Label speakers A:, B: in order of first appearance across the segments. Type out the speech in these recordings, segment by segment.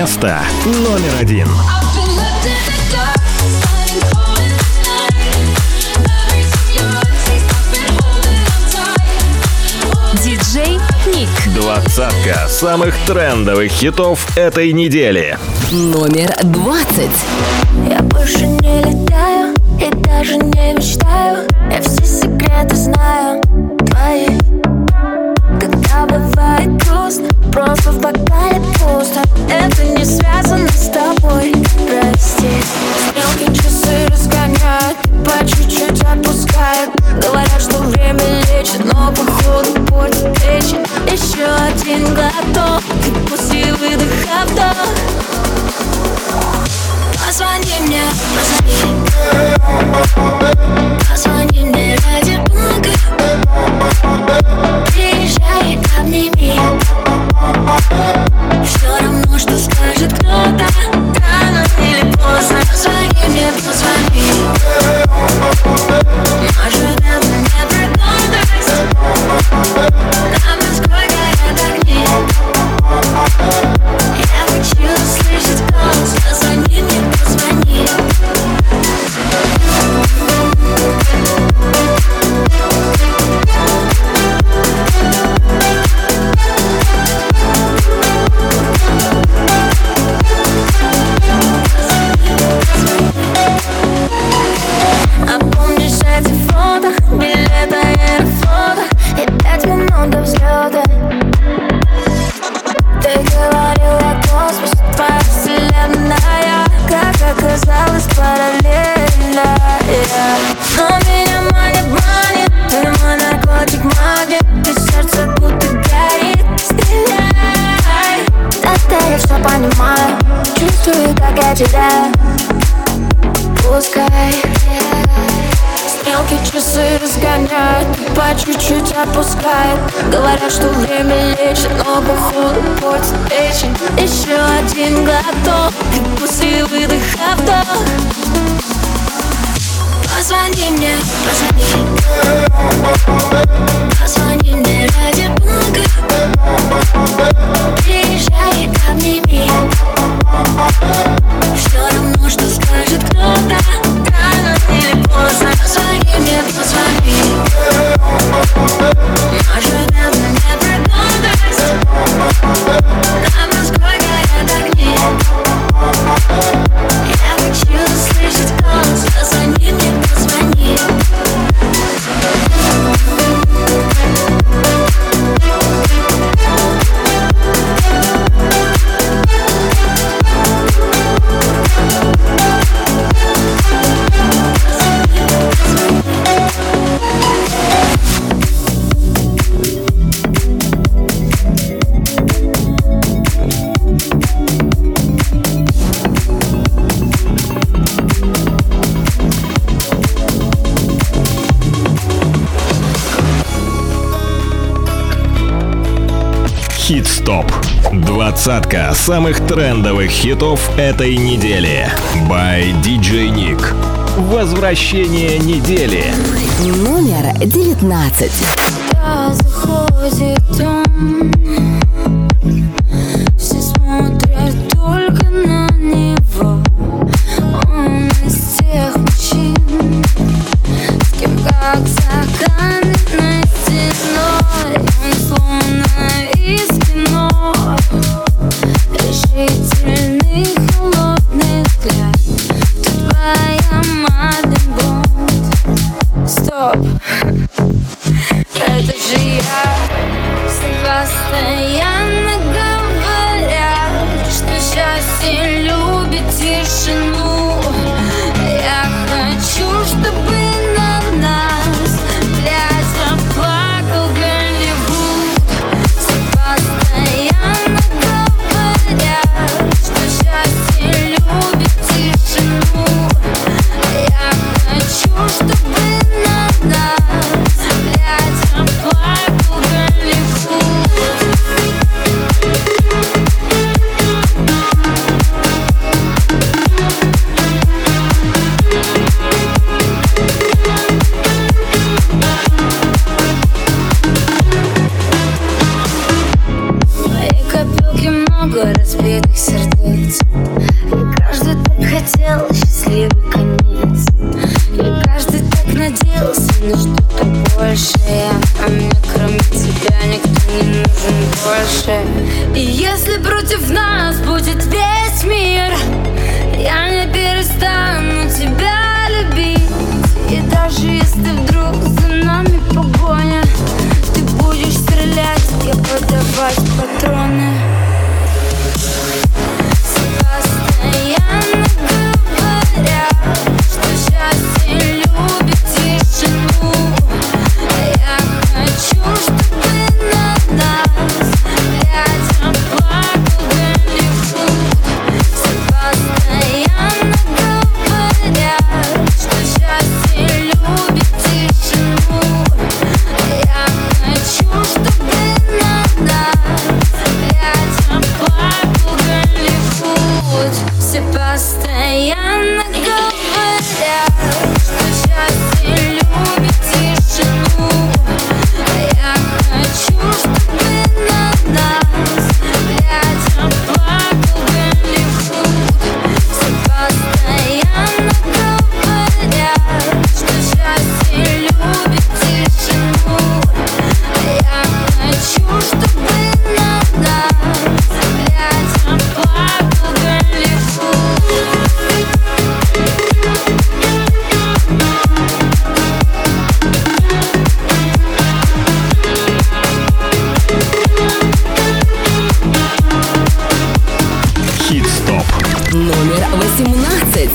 A: Место номер один.
B: Диджей Ник.
A: Двадцатка самых трендовых хитов этой недели.
B: Номер двадцать.
C: Я больше не
A: ТОП. Двадцатка самых трендовых хитов этой недели. By DJ Nick. Возвращение недели.
B: Номер
D: девятнадцать. сердце.
B: Номер
E: 18.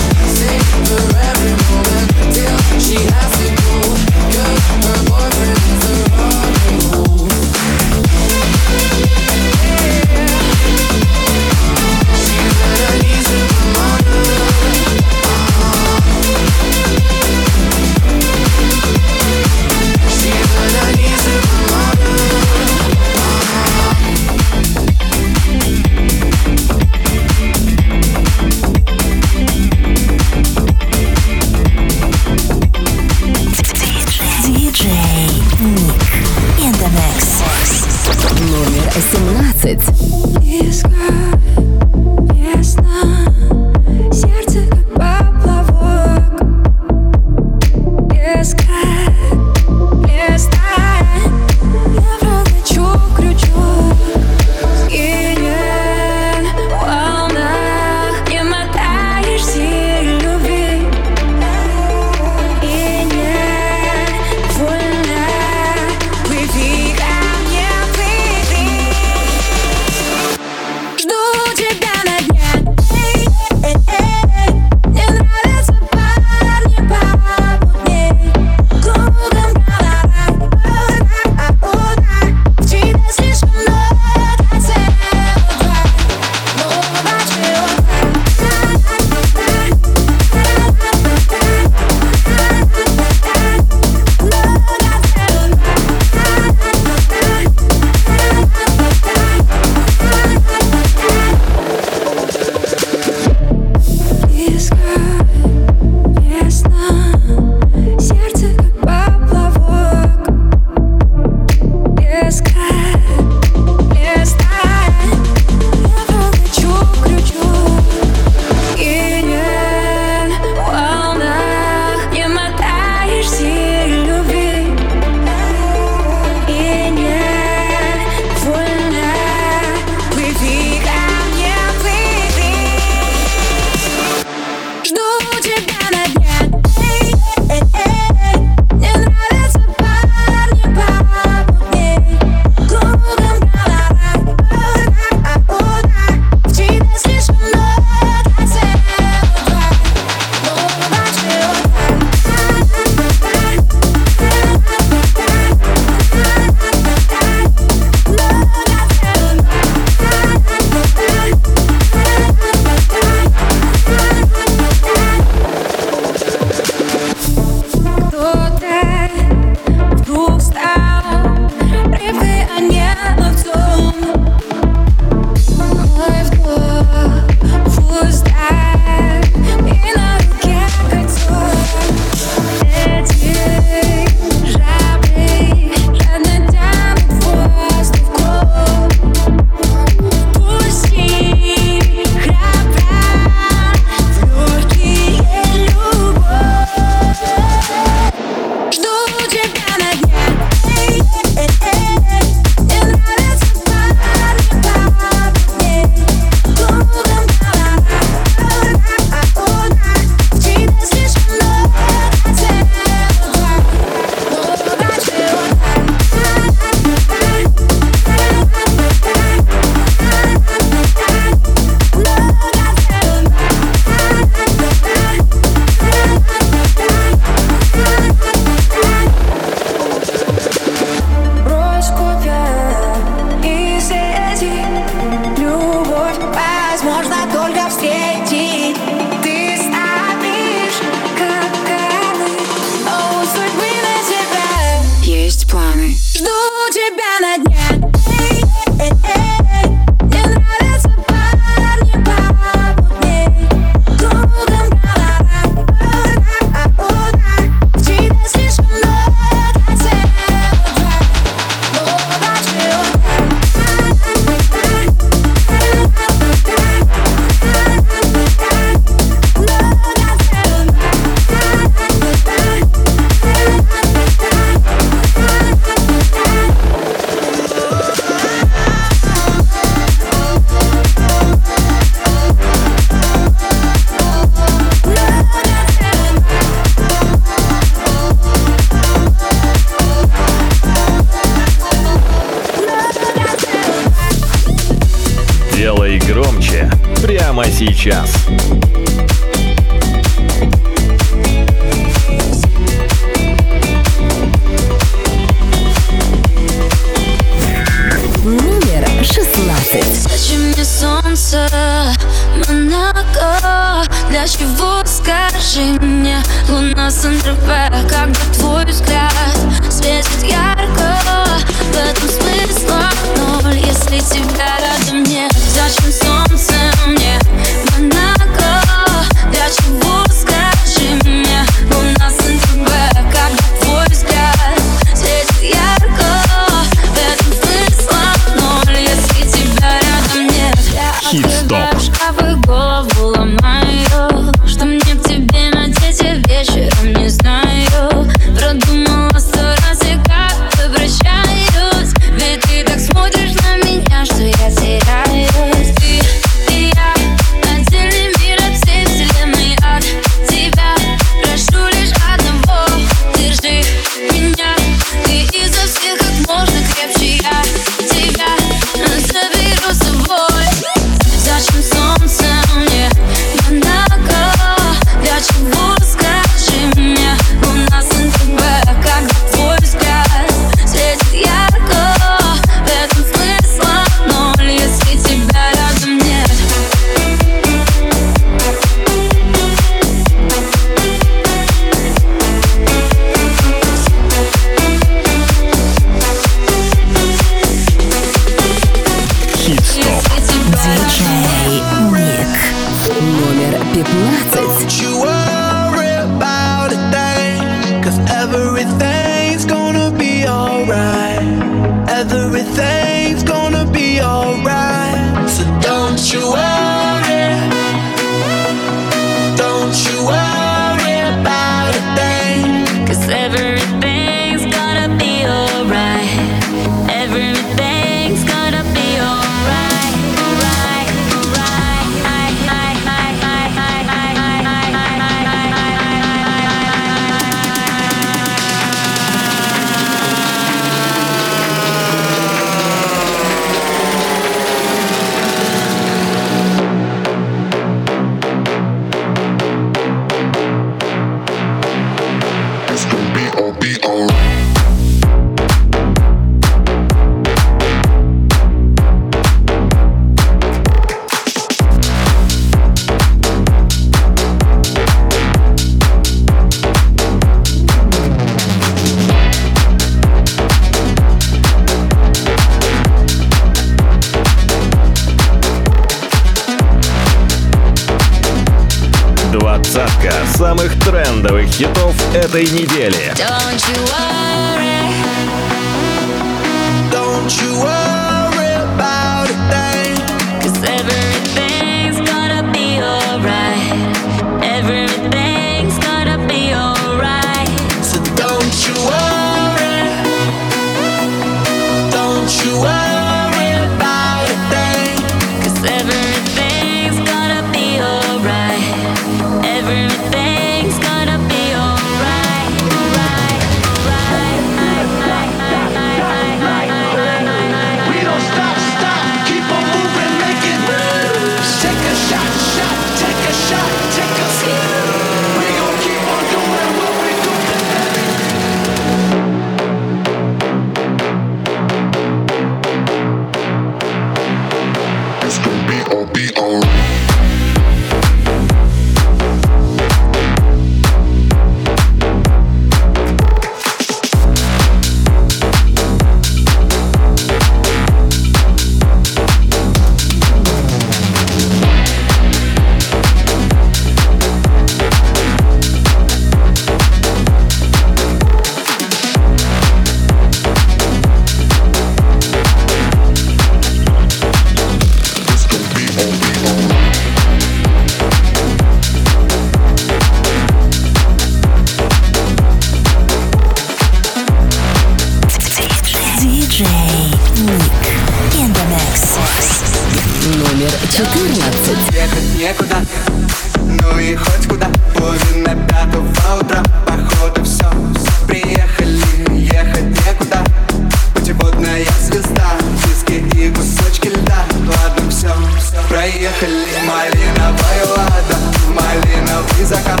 E: Малиновая лада, малиновый закат.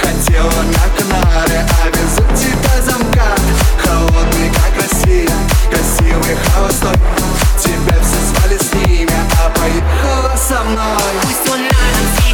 E: Хотела на Канары, а везу тебя замка. Холодный, как Россия, красивый, холостой Тебя все звали с ними, а поехала со мной.
F: Пусть
G: он рядом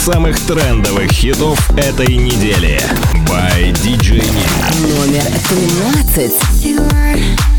G: самых трендовых хитов этой недели. By DJ
C: Номер 13.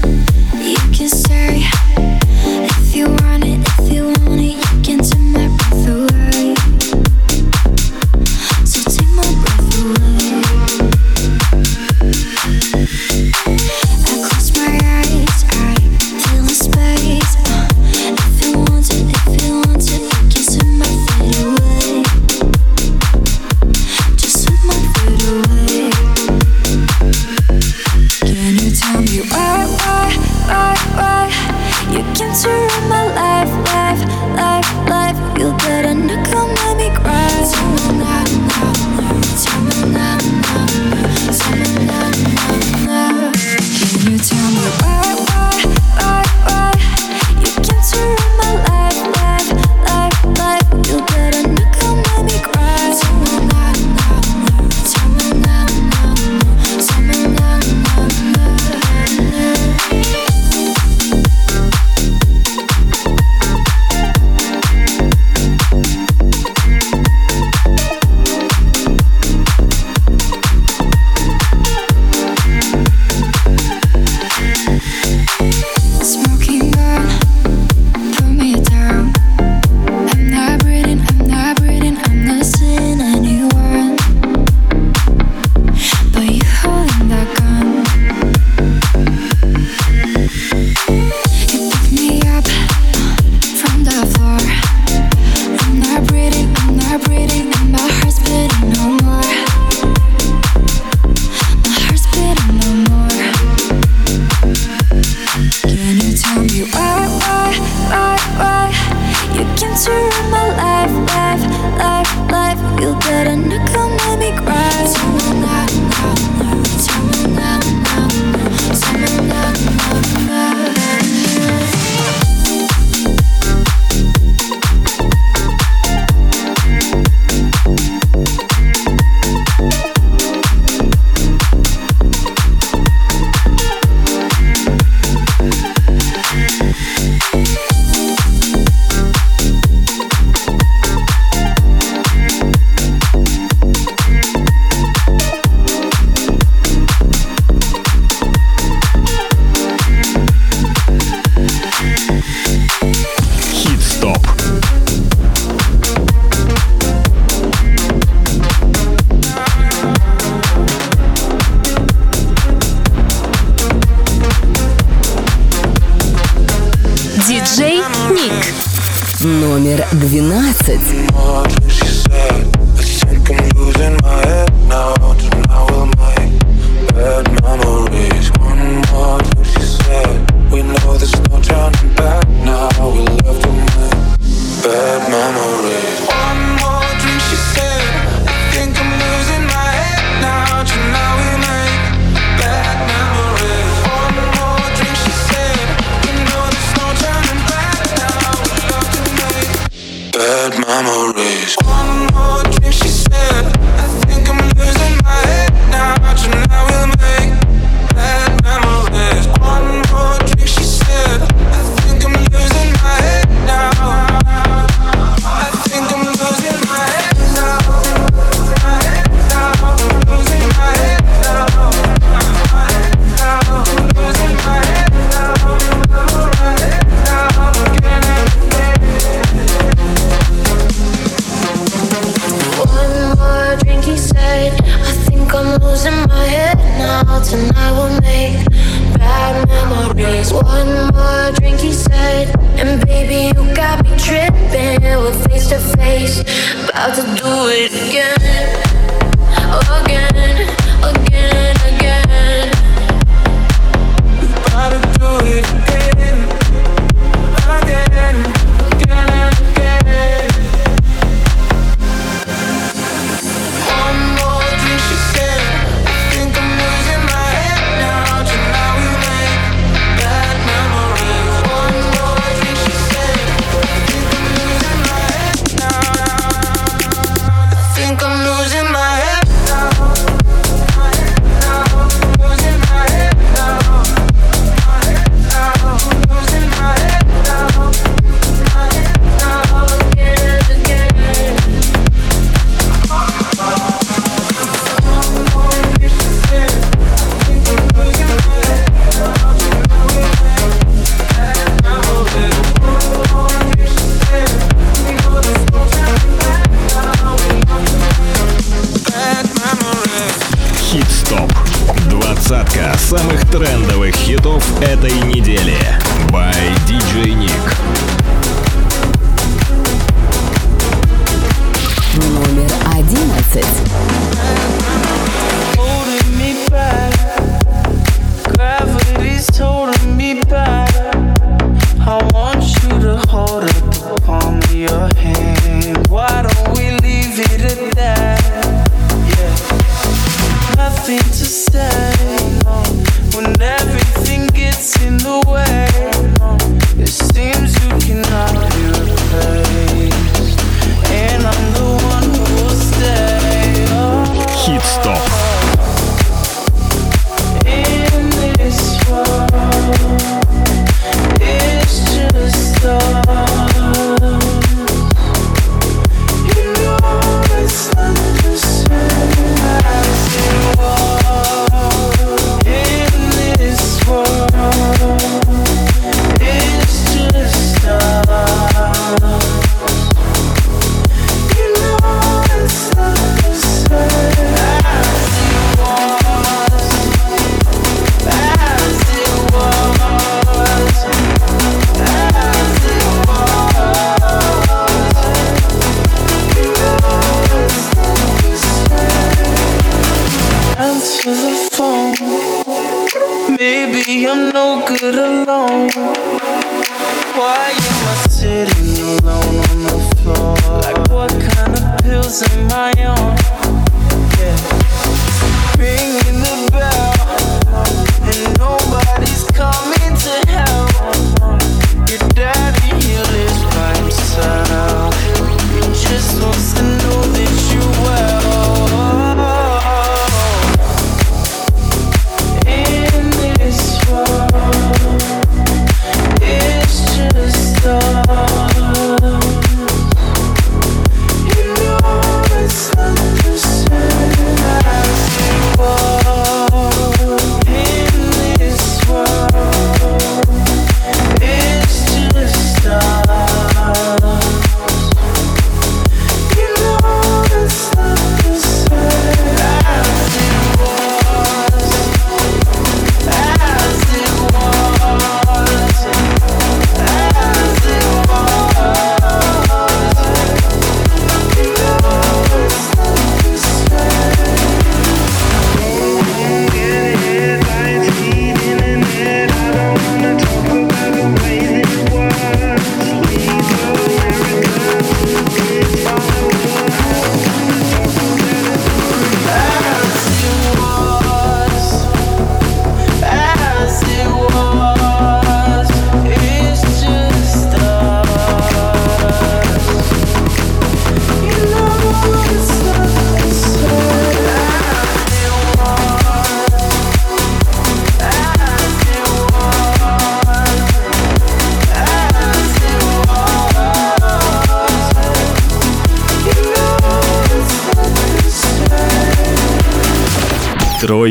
A: самых трендовых хитов этой недели. By DJ Nick.
H: Номер одиннадцать.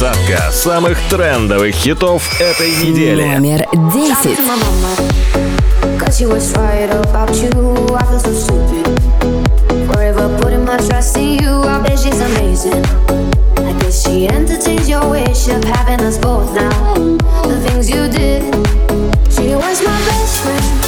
A: Двадцатка самых трендовых хитов этой недели.
I: Номер
C: десять. Cause you was right about you. I feel so stupid. Forever putting my trust in you. I bet she's amazing. I guess she entertains your wish of having us both now. The things you did. She was my best friend.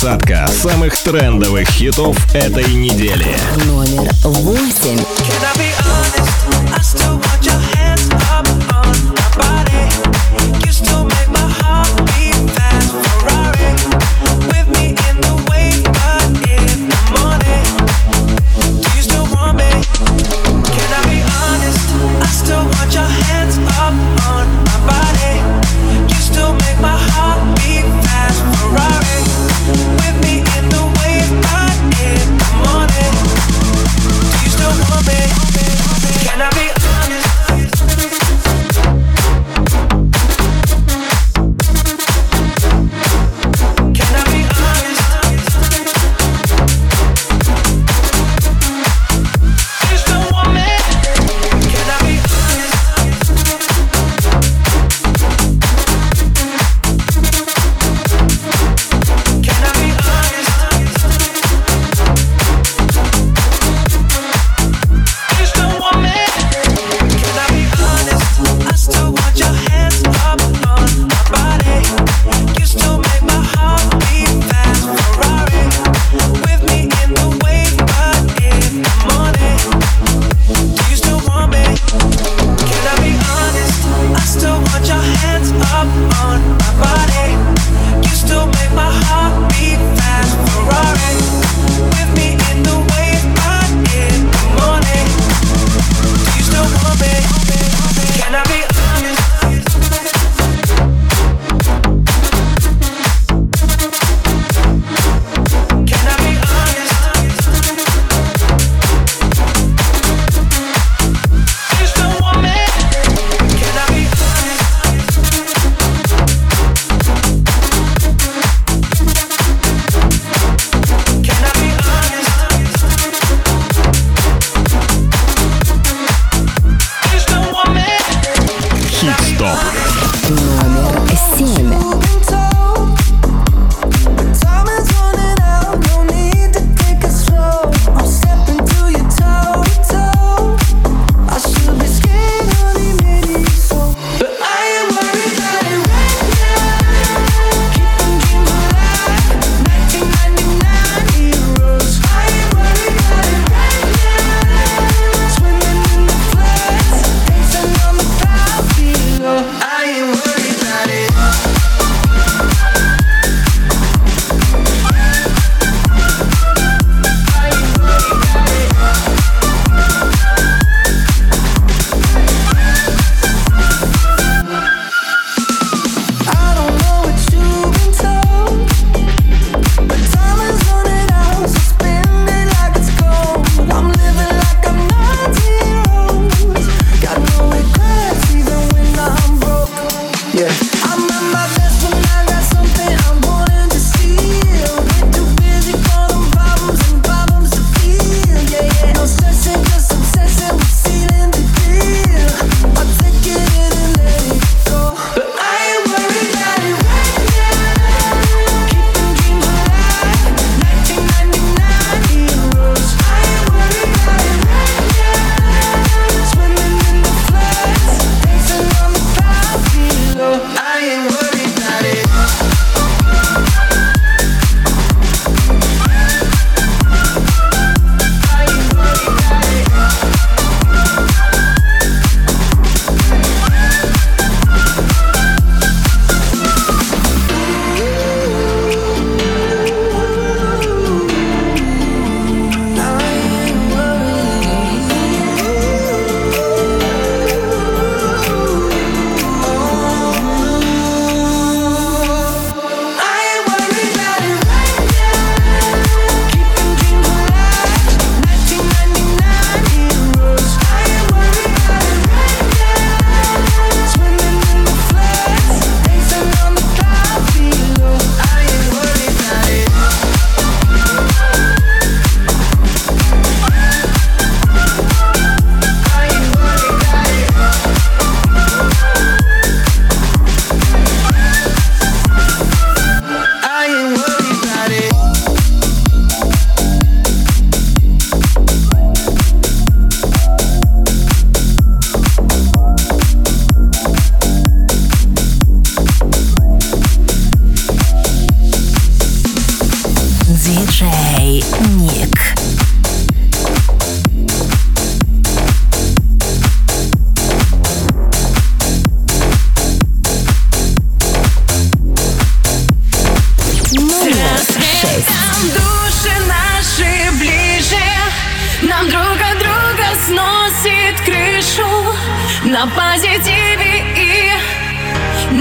A: Двадцатка самых трендовых хитов этой недели.
J: Номер восемь.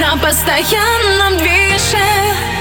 B: На постоянном движе.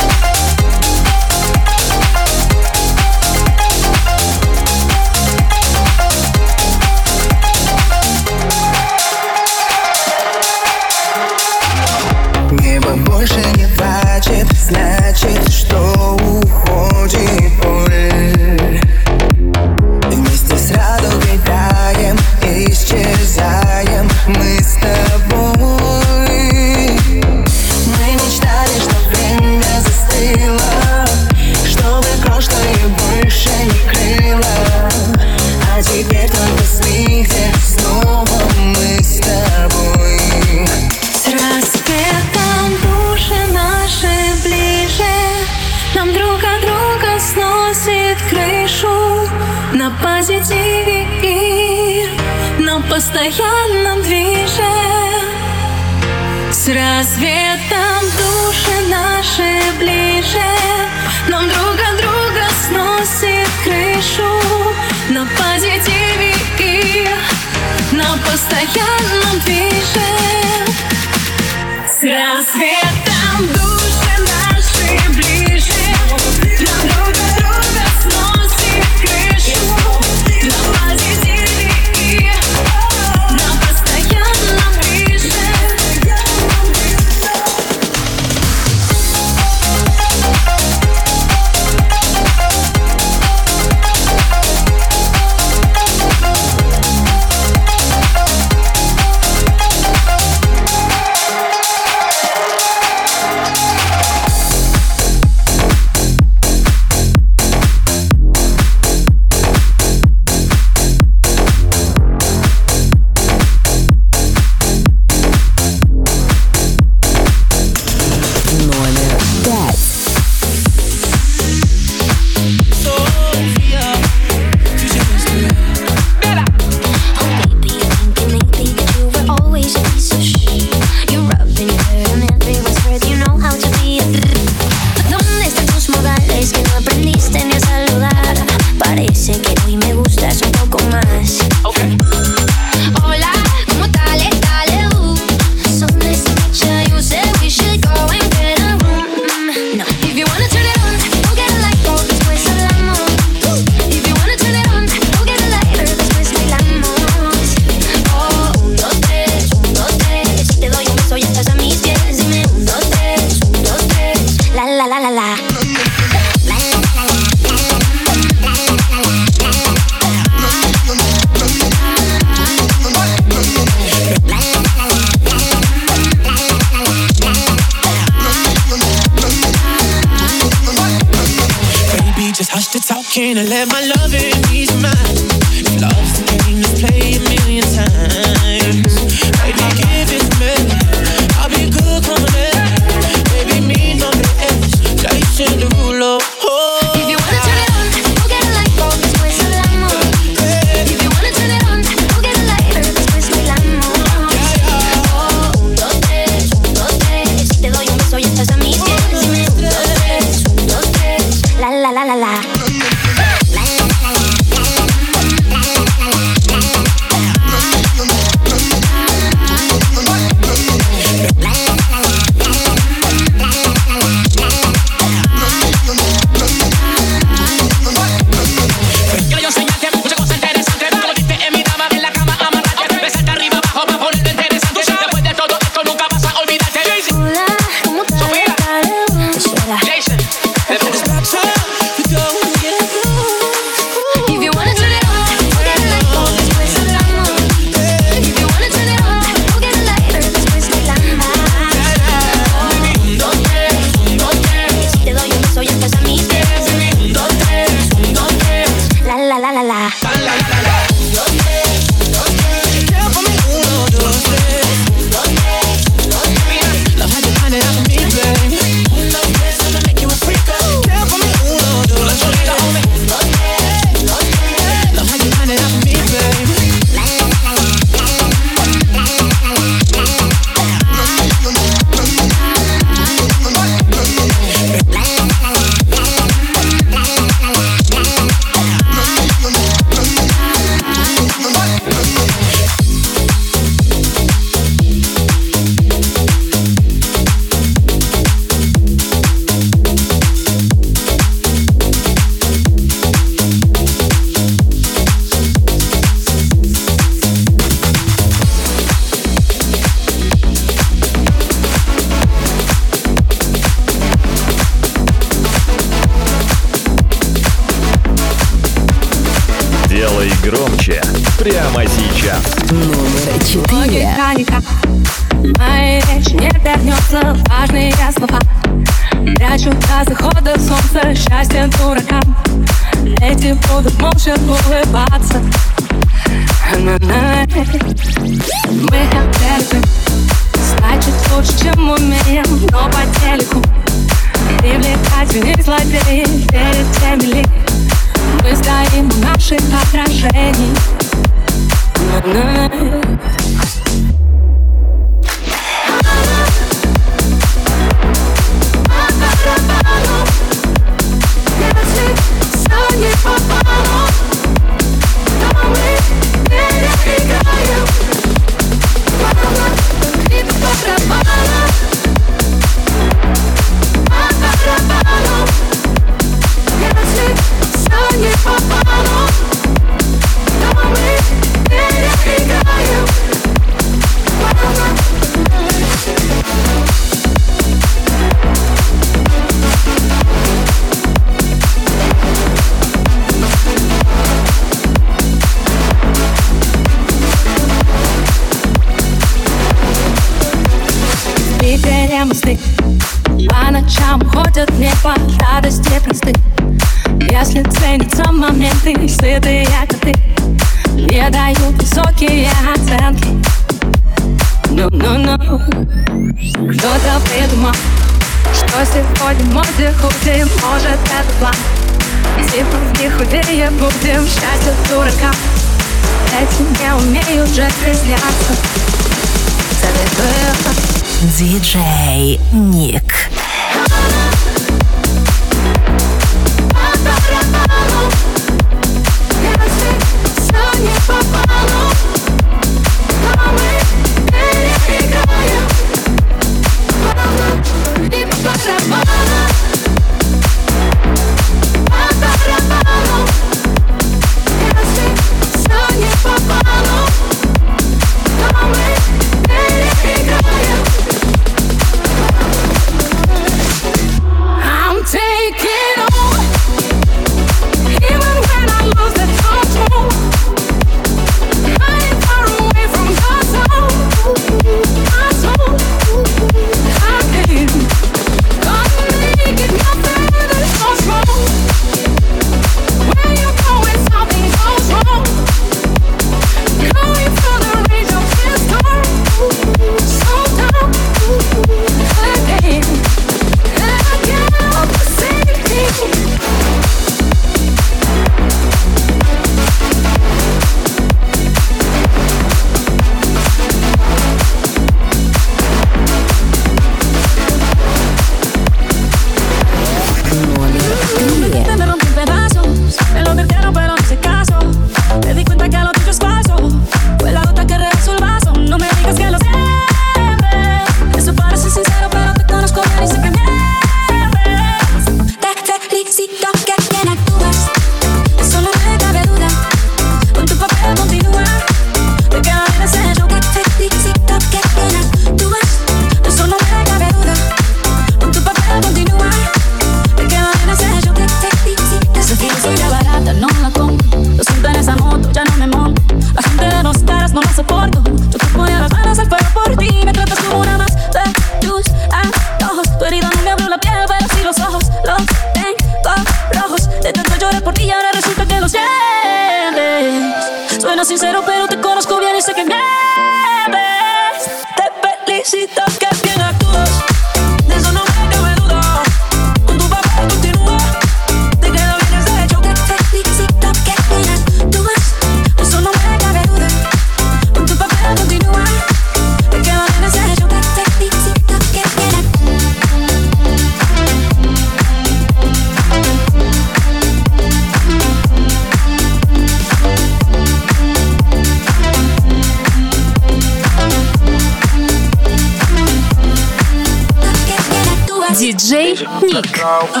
K: Ник.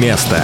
B: Место.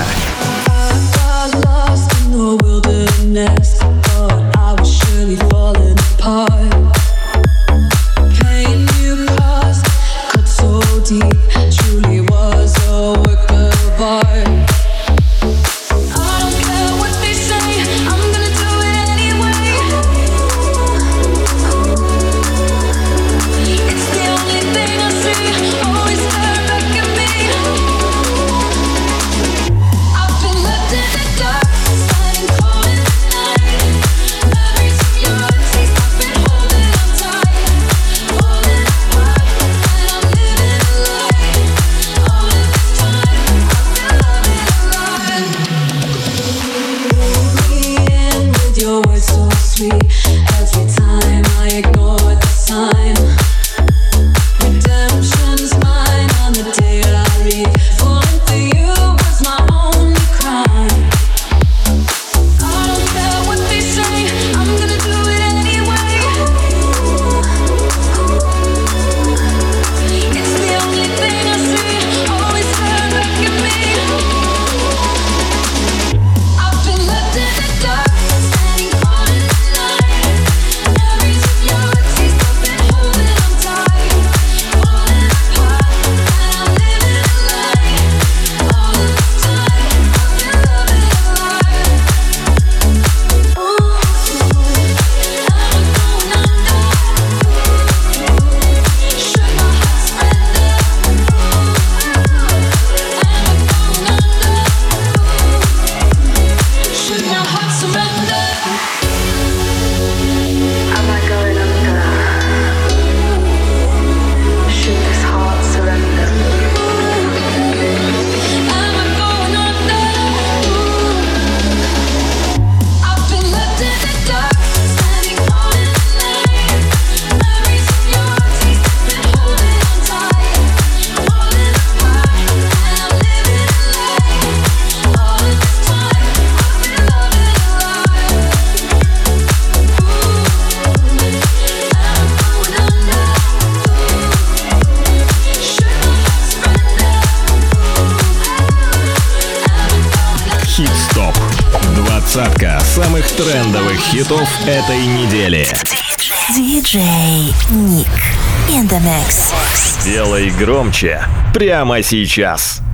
A: Громче прямо сейчас.